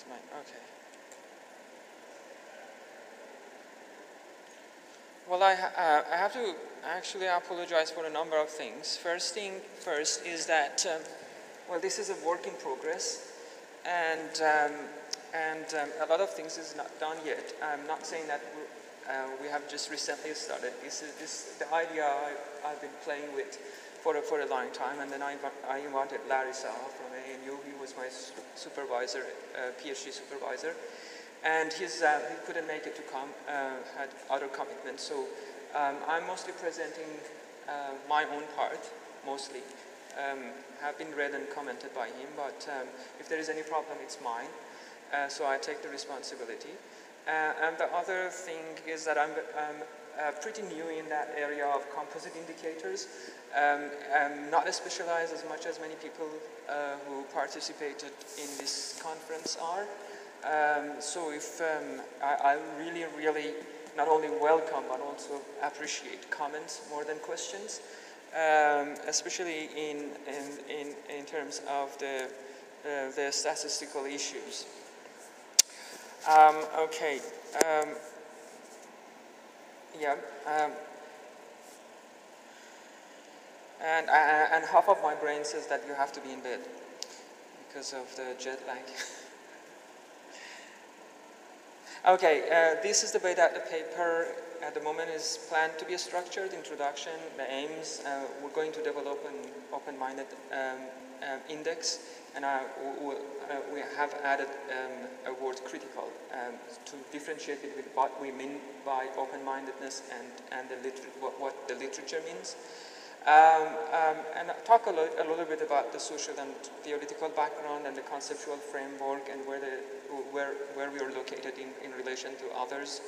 It's mine. Okay. Well, I, uh, I have to actually apologize for a number of things. First thing first is that, um, well, this is a work in progress, and um, and um, a lot of things is not done yet. I'm not saying that we uh, we have just recently started. This is this the idea I, I've been playing with for a, for a long time, and then I, I invited Larry Saha from my supervisor, uh, PhD supervisor, and uh, he couldn't make it to come, uh, had other commitments. So um, I'm mostly presenting uh, my own part, mostly. Um, have been read and commented by him, but um, if there is any problem, it's mine. Uh, so I take the responsibility. And the other thing is that I'm, I'm uh, pretty new in that area of composite indicators. Um, I'm not as specialized as much as many people uh, who participated in this conference are. Um, so if um, I, I really, really not only welcome but also appreciate comments more than questions, um, especially in, in, in, in terms of the, uh, the statistical issues. Um, okay. Yeah. Um, and, uh, and half of my brain says that you have to be in bed because of the jet lag. okay, uh, this is the way that the paper at the moment is planned to be a structured introduction, the aims. Uh, we're going to develop an open-minded um, um, index, and we, have added um, a word critical um, to differentiate it with what we mean by open-mindedness and, and the what, what the literature means. Um, um, and talk a, a little bit about the social and theoretical background and the conceptual framework and where, the, where, where we are located in, in relation to others.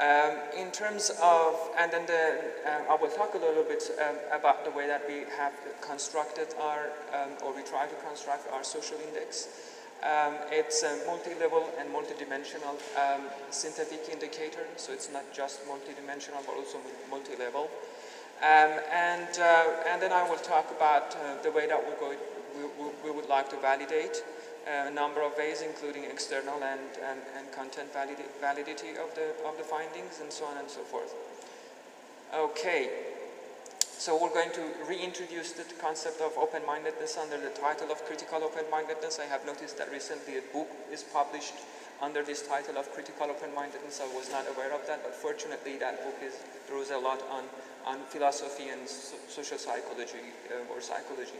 Um, in terms of, and then the, uh, I will talk a little bit um, about the way that we have constructed our, um, or we try to construct our social index. Um, it's a multi-level and multi-dimensional um, synthetic indicator, so it's not just multi-dimensional but also multi-level. And, uh, and then I will talk about uh, the way that we're going, we, we, we would like to validate a number of ways, including external and, and, and content validi validity of the, of the findings, and so on and so forth. Okay, so we're going to reintroduce the concept of open-mindedness under the title of critical open-mindedness. I have noticed that recently a book is published under this title of critical open-mindedness. I was not aware of that, but fortunately that book is, draws a lot on, on philosophy and so social psychology uh, or psychology,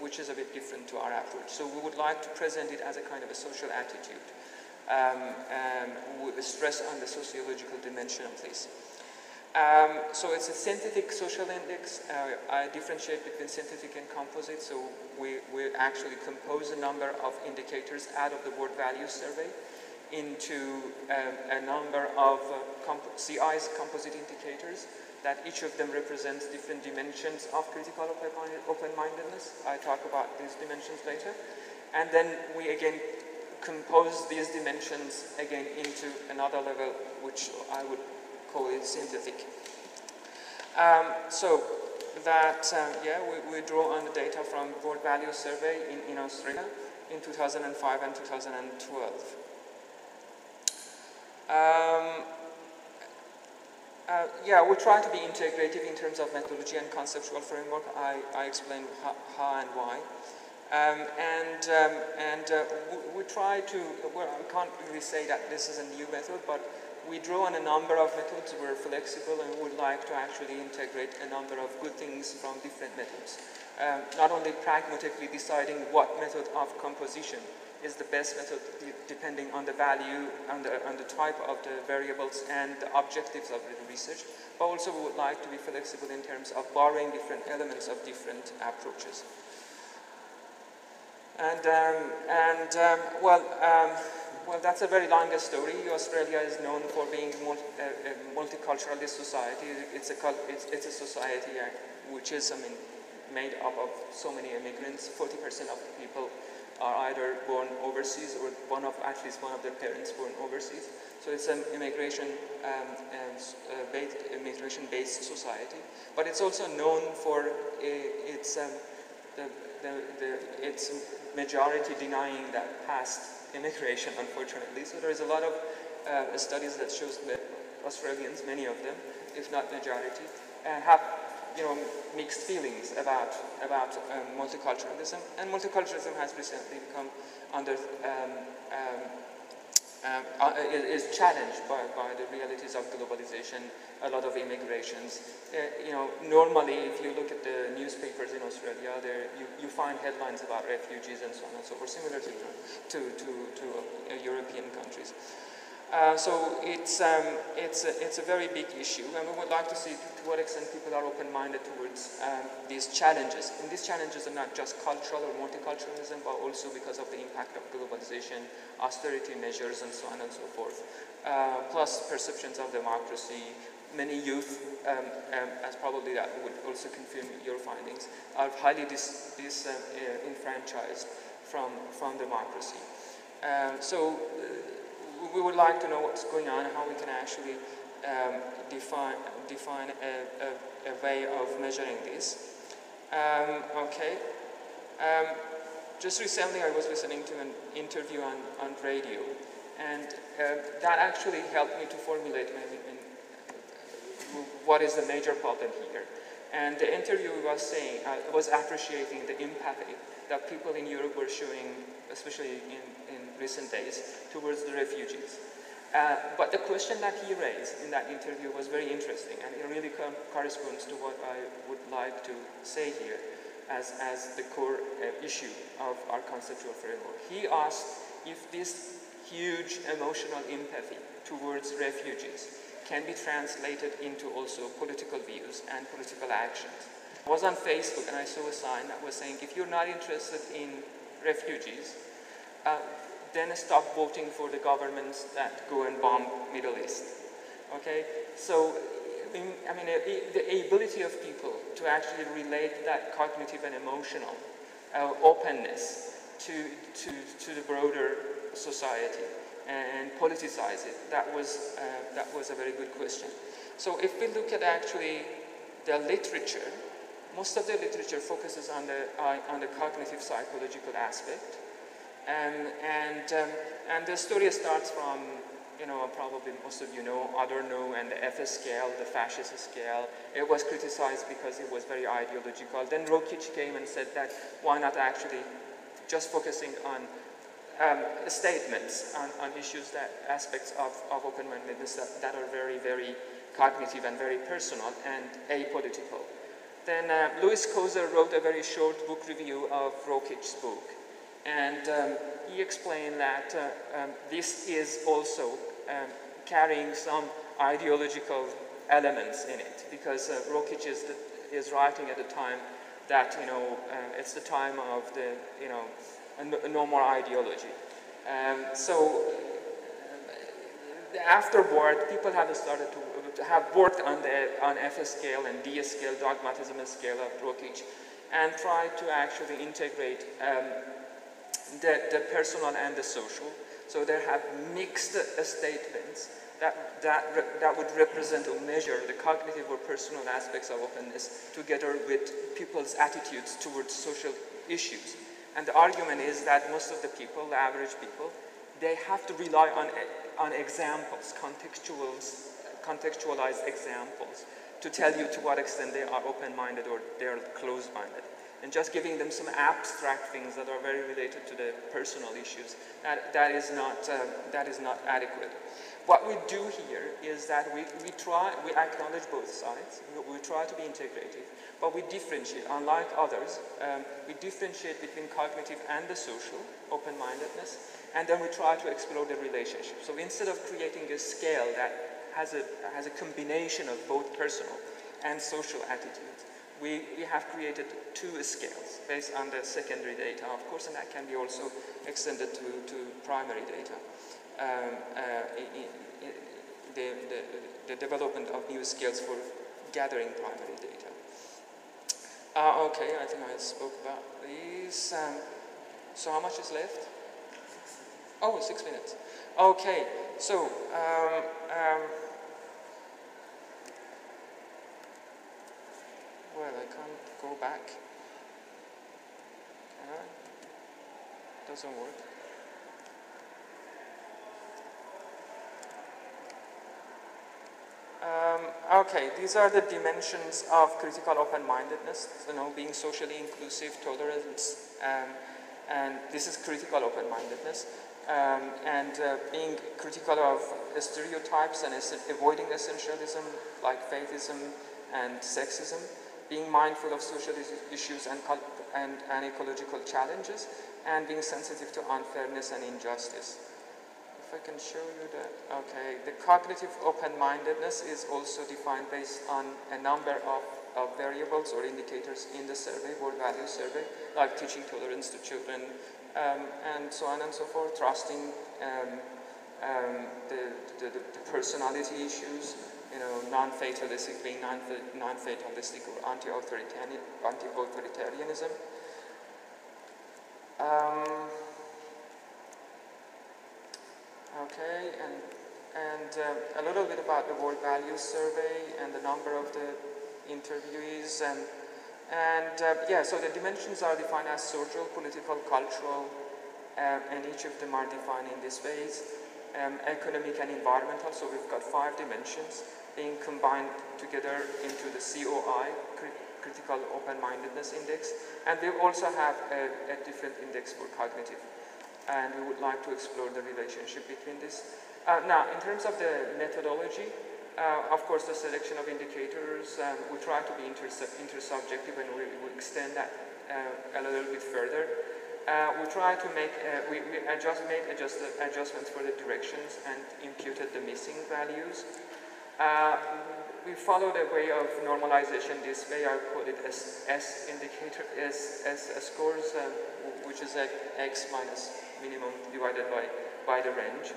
which is a bit different to our approach. So we would like to present it as a kind of a social attitude, um, um, with a stress on the sociological dimension of this. Um, so it's a synthetic social index. Uh, I differentiate between synthetic and composite. So we, we actually compose a number of indicators out of the world value survey into um, a number of uh, comp CI's composite indicators that each of them represents different dimensions of critical open-mindedness. I talk about these dimensions later. And then we again compose these dimensions again into another level, which I would call it synthetic. Um, so that, um, yeah, we, we, draw on the data from World Value Survey in, in Australia in 2005 and 2012. Um, uh, yeah, we try to be integrative in terms of methodology and conceptual framework. I, I explain how, how, and why. Um, and um, and uh, we, we, try to, well, I can't really say that this is a new method, but we draw on a number of methods. We're flexible and would like to actually integrate a number of good things from different methods. Um, not only pragmatically deciding what method of composition is the best method depending on the value, on the, on the type of the variables and the objectives of the research, but also we would like to be flexible in terms of borrowing different elements of different approaches. And, um, and um, well, um, well, that's a very long story. Australia is known for being multi, a multiculturalist society. It's a, it's, it's a society uh, which is, I mean, made up of so many immigrants. 40% of the people are either born overseas or one of, at least one of their parents born overseas. So it's an immigration um, uh, based, immigration-based society. But it's also known for its um, the, the, the, it's majority denying that past immigration, unfortunately. So there is a lot of uh, studies that shows that Australians, many of them, if not majority, uh, have you know mixed feelings about about um, multiculturalism, and multiculturalism has recently become under um, um, um, uh, is challenged by, by the realities of globalization, a lot of immigrations. Uh, you know, normally if you look at the newspapers in Australia, there you, you find headlines about refugees and so on and so forth, similar to, to, to, to uh, European countries. Uh, so it's, um, it's, a, it's a very big issue, and we would like to see to what extent people are open-minded towards um, these challenges. And these challenges are not just cultural or multiculturalism, but also because of the impact of globalization, austerity measures, and so on and so forth. Uh, plus perceptions of democracy. Many youth, um, um as probably that would also confirm your findings, are highly dis, disenfranchised uh, from, from democracy. Um, so we would like to know what's going on, how we can actually um, define, define a, a, a, way of measuring this. Um, okay. Um, just recently I was listening to an interview on, on radio and uh, that actually helped me to formulate maybe what is the major problem here. And the interviewer was saying, uh, was appreciating the empathy that people in Europe were showing, especially in recent days towards the refugees. Uh, but the question that he raised in that interview was very interesting and it really co corresponds to what I would like to say here as, as the core uh, issue of our conceptual framework. He asked if this huge emotional empathy towards refugees can be translated into also political views and political actions. I was on Facebook and I saw a sign that was saying, if you're not interested in refugees, uh, then stop voting for the governments that go and bomb Middle East. Okay, so I mean, the ability of people to actually relate that cognitive and emotional uh, openness to, to, to the broader society and politicize it, that was, uh, that was a very good question. So if we look at actually the literature, most of the literature focuses on the, on the cognitive psychological aspect. Um, and, um, and the story starts from, you know, probably most of you know Adorno and the FS scale, the fascist scale. It was criticized because it was very ideological. Then Rokeach came and said that why not actually just focusing on um, statements on, on, issues that aspects of, of open-mindedness that, that, are very, very cognitive and very personal and apolitical. Then uh, Lewis Coser wrote a very short book review of Rokeach's book. And um, he explained that uh, um, this is also um, carrying some ideological elements in it because uh, Rokeach is, the, is writing at a time that, you know, uh, it's the time of the, you know, no more ideology. Um, so uh, afterward, people have started to, have worked on the on FS scale and DS scale, dogmatism and scale of Rokeach, and tried to actually integrate um, the, the personal and the social. So they have mixed statements that, that, that would represent or measure the cognitive or personal aspects of openness together with people's attitudes towards social issues. And the argument is that most of the people, the average people, they have to rely on, on examples, contextuals, contextualized examples, to tell you to what extent they are open-minded or they are closed-minded and just giving them some abstract things that are very related to the personal issues, that, that, is, not, uh, that is not adequate. What we do here is that we, we try, we acknowledge both sides, we, we try to be integrative, but we differentiate, unlike others, um, we differentiate between cognitive and the social, open-mindedness, and then we try to explore the relationship. So instead of creating a scale that has a, has a combination of both personal and social attitudes, we, we have created two scales based on the secondary data, of course, and that can be also extended to, to primary data. Um, uh, in, in the, the, the, development of new scales for gathering primary data. Uh, okay, I think I spoke about these. Um, so how much is left? Oh, six minutes. Okay, so um, well, I can't go back. Uh, doesn't work. Um, okay, these are the dimensions of critical open-mindedness, you know, being socially inclusive, tolerance, um, and this is critical open-mindedness, um, and uh, being critical of stereotypes and avoiding essentialism like faithism and sexism, being mindful of social issues and, and, and ecological challenges, and being sensitive to unfairness and injustice. If I can show you that, okay, the cognitive open-mindedness is also defined based on a number of, of, variables or indicators in the survey, world value survey, like teaching tolerance to children, um, and so on and so forth, trusting um, um, the, the, the, personality issues, you know, non-fatalistic, being non-fatalistic or anti-authoritarianism. Anti um, Okay, and, and uh, a little bit about the World Values Survey and the number of the interviewees and and uh, yeah, so the dimensions are defined as social, political, cultural, um, and each of them are defined in this ways. Um, economic and environmental, so we've got five dimensions being combined together into the COI, crit Critical Open-Mindedness Index, and they also have a, a different index for cognitive and we would like to explore the relationship between this. Uh, now, in terms of the methodology, uh, of course, the selection of indicators, um, we try to be intersubjective and we, we extend that uh, a little bit further. Uh, we try to make, uh, we, we adjust, made adjust, adjustments for the directions and imputed the missing values. Uh, we follow the way of normalization this way, I call it as S indicator, S, S, scores, which is a x minus minimum divided by, by the range.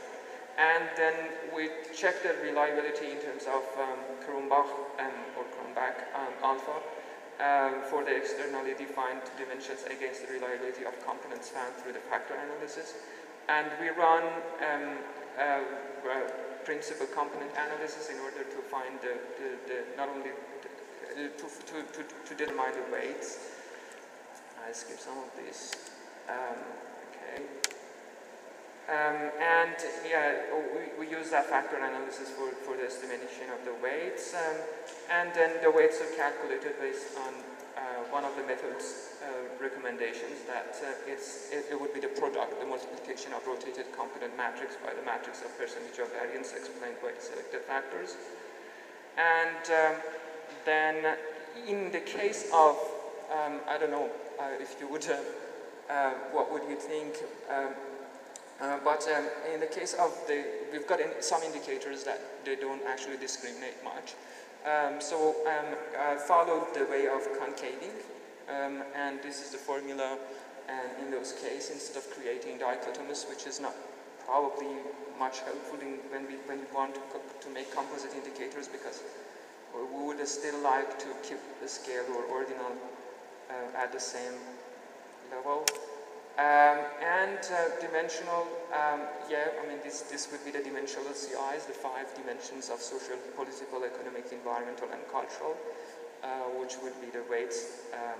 And then we check the reliability in terms of um, Cronbach um, or Cronbach um, alpha um, for the externally defined dimensions against the reliability of components found through the factor analysis. And we run um, uh, principal component analysis in order to find the, the, the not only the, to, to, to, to determine the weights. I skip some of these. Um. Um, and yeah, we, we, use that factor analysis for, for the estimation of the weights. Um, and then the weights are calculated based on uh, one of the methods uh, recommendations that uh, it's, it, it, would be the product, the multiplication of rotated component matrix by the matrix of percentage of variance explained by the selected factors. And um, then in the case of, um, I don't know uh, if you would, uh, uh, what would you think um, uh, but um, in the case of the, we've got in some indicators that they don't actually discriminate much. Um, so um, I followed the way of concaving, um, and this is the formula. And in those cases, instead of creating dichotomous, which is not probably much helpful in, when we when we want to, to make composite indicators, because we would still like to keep the scale or ordinal uh, at the same level. Um, and uh, dimensional, um, yeah, I mean, this, this would be the dimensional CIs, the five dimensions of social, political, economic, environmental, and cultural, uh, which would be the weights um,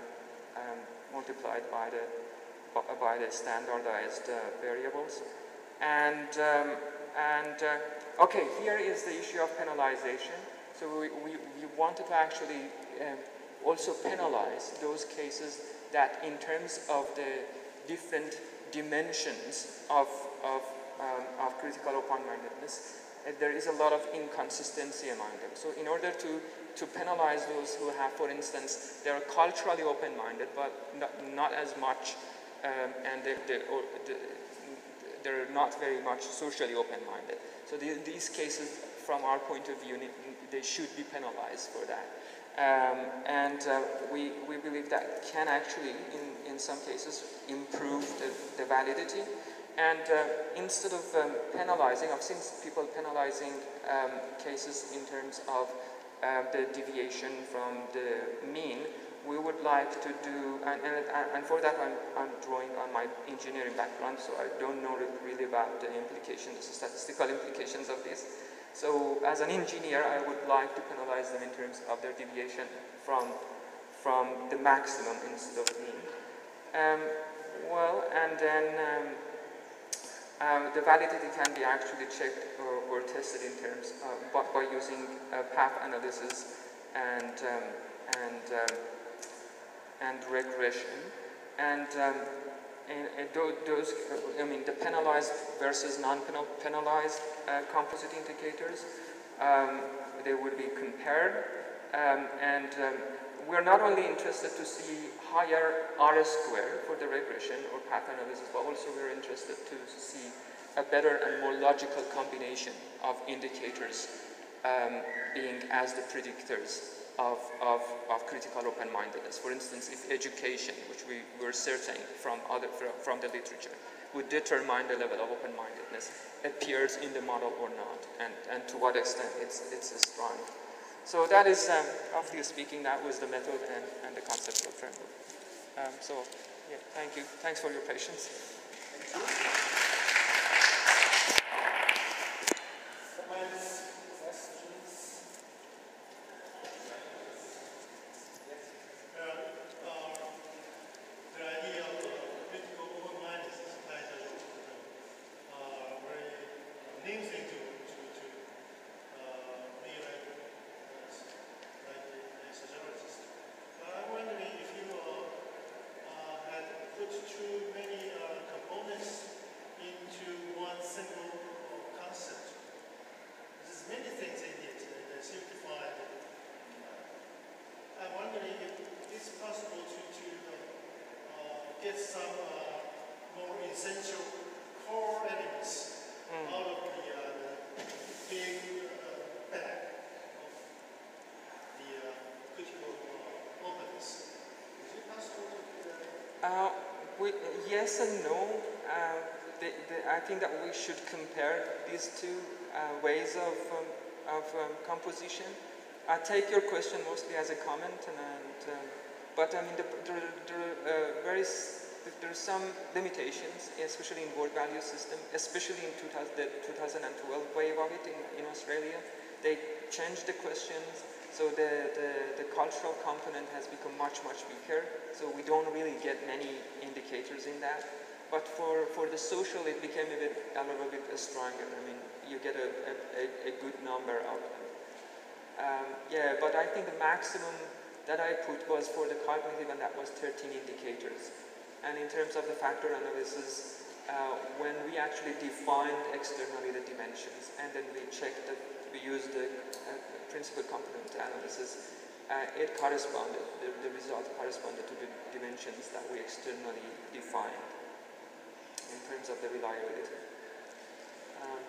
um multiplied by the, by the standardized uh, variables. And, um, and uh, okay, here is the issue of penalization. So we, we, we wanted to actually um, also penalize those cases that in terms of the different dimensions of, of, um, of critical open-mindedness, uh, there is a lot of inconsistency among them. So in order to, to penalize those who have, for instance, they are culturally open-minded, but not, not, as much, um, and they, they, they're not very much socially open-minded. So the, these cases, from our point of view, they should be penalized for that. Um, and uh, we, we believe that can actually, in, in some cases, improve the, the validity. And uh, instead of um, penalizing, I've seen people penalizing um, cases in terms of uh, the deviation from the mean, we would like to do, and, and, and for that I'm, I'm, drawing on my engineering background, so I don't know really about the implications, the statistical implications of this. So as an engineer, I would like to penalize them in terms of their deviation from, from the maximum instead of mean. Um, well, and then um, um, the validity can be actually checked or, or tested in terms uh, by, by, using path analysis and um, and um, and regression. And, um, and, and those, I mean, the penalized versus non-penalized uh, composite indicators, um, they would be compared. Um, and we're not only interested to see higher R square for the regression or path analysis, but also we're interested to see a better and more logical combination of indicators um, being as the predictors of, of, of critical open-mindedness. For instance, if education, which we were certain from, other, from the literature, would determine the level of open-mindedness appears in the model or not, and, and to what extent it's, it's strong. So that is, um, roughly speaking, that was the method and, and the conceptual framework. Um, so, yeah, thank you. Thanks for your patience. through many uh, components into one single uh, concept. There's many things in it that are simplified. I'm wondering if it's possible to, to uh, uh get some uh, more essential core elements mm. out of the, uh, big bag of the critical uh. Is it possible to do that? Yes and no. Uh, the, the, I think that we should compare these two uh, ways of, um, of um, composition. I take your question mostly as a comment, and, and um, but I mean, the, there, uh, there are some limitations, especially in word value system, especially in 2000, the 2012 wave of it in, in Australia. They changed the questions, so the, the, the, cultural component has become much, much weaker. So we don't really get many indicators in that. But for, for the social, it became a, bit, a little bit stronger. I mean, you get a, a, a good number out of them. Um, yeah, but I think the maximum that I put was for the cognitive, and that was 13 indicators. And in terms of the factor analysis, uh, when we actually defined externally the dimensions, and then we checked that we used the uh, principal component analysis, uh, it corresponded, the, the result corresponded to the dimensions that we externally defined in terms of the reliability. Um,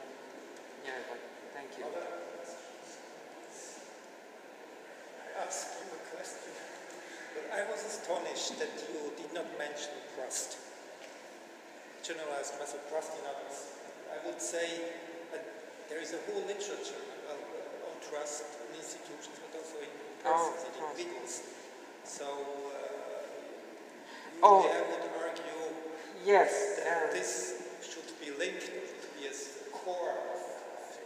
yeah, but thank you. I asked you a question, I was astonished that you did not mention trust. Generalized method trust in others. I would say that there is a whole literature trust in institutions, but also in persons oh, and individuals. So, uh, oh. I would argue yes, that um, this should be linked, to be a core of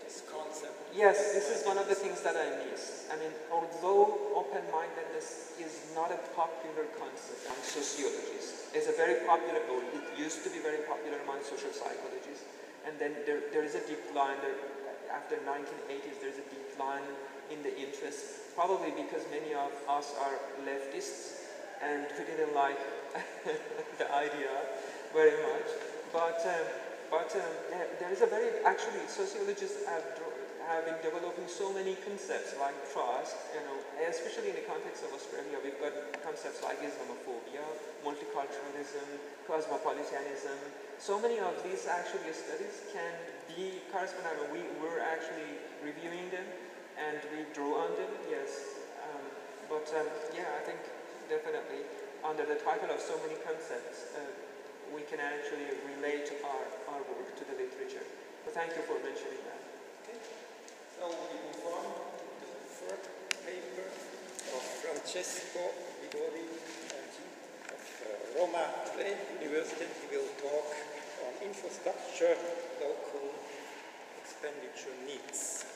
this concept. Yes, this is one of the things that I miss. I mean, although open-mindedness is not a popular concept among sociologists, it's a very popular, it used to be very popular among social psychologists, and then there, there is a decline, there, after 1980s, there's a decline in the interest, probably because many of us are leftists and we didn't like the idea very much. But, um, but um, there is a very, actually, sociologists have, have been developing so many concepts like trust, you know, especially in the context of Australia, we've got concepts like Islamophobia, multiculturalism, cosmopolitanism. So many of these actually studies can be correspondent. We were actually reviewing them and we drew on them, yes. Um, but um, yeah, I think definitely under the title of so many concepts, uh, we can actually relate our, our work to the literature. So thank you for mentioning that. So we move on to the third paper of Francesco Vigori of Roma University. He will talk on infrastructure, local expenditure needs.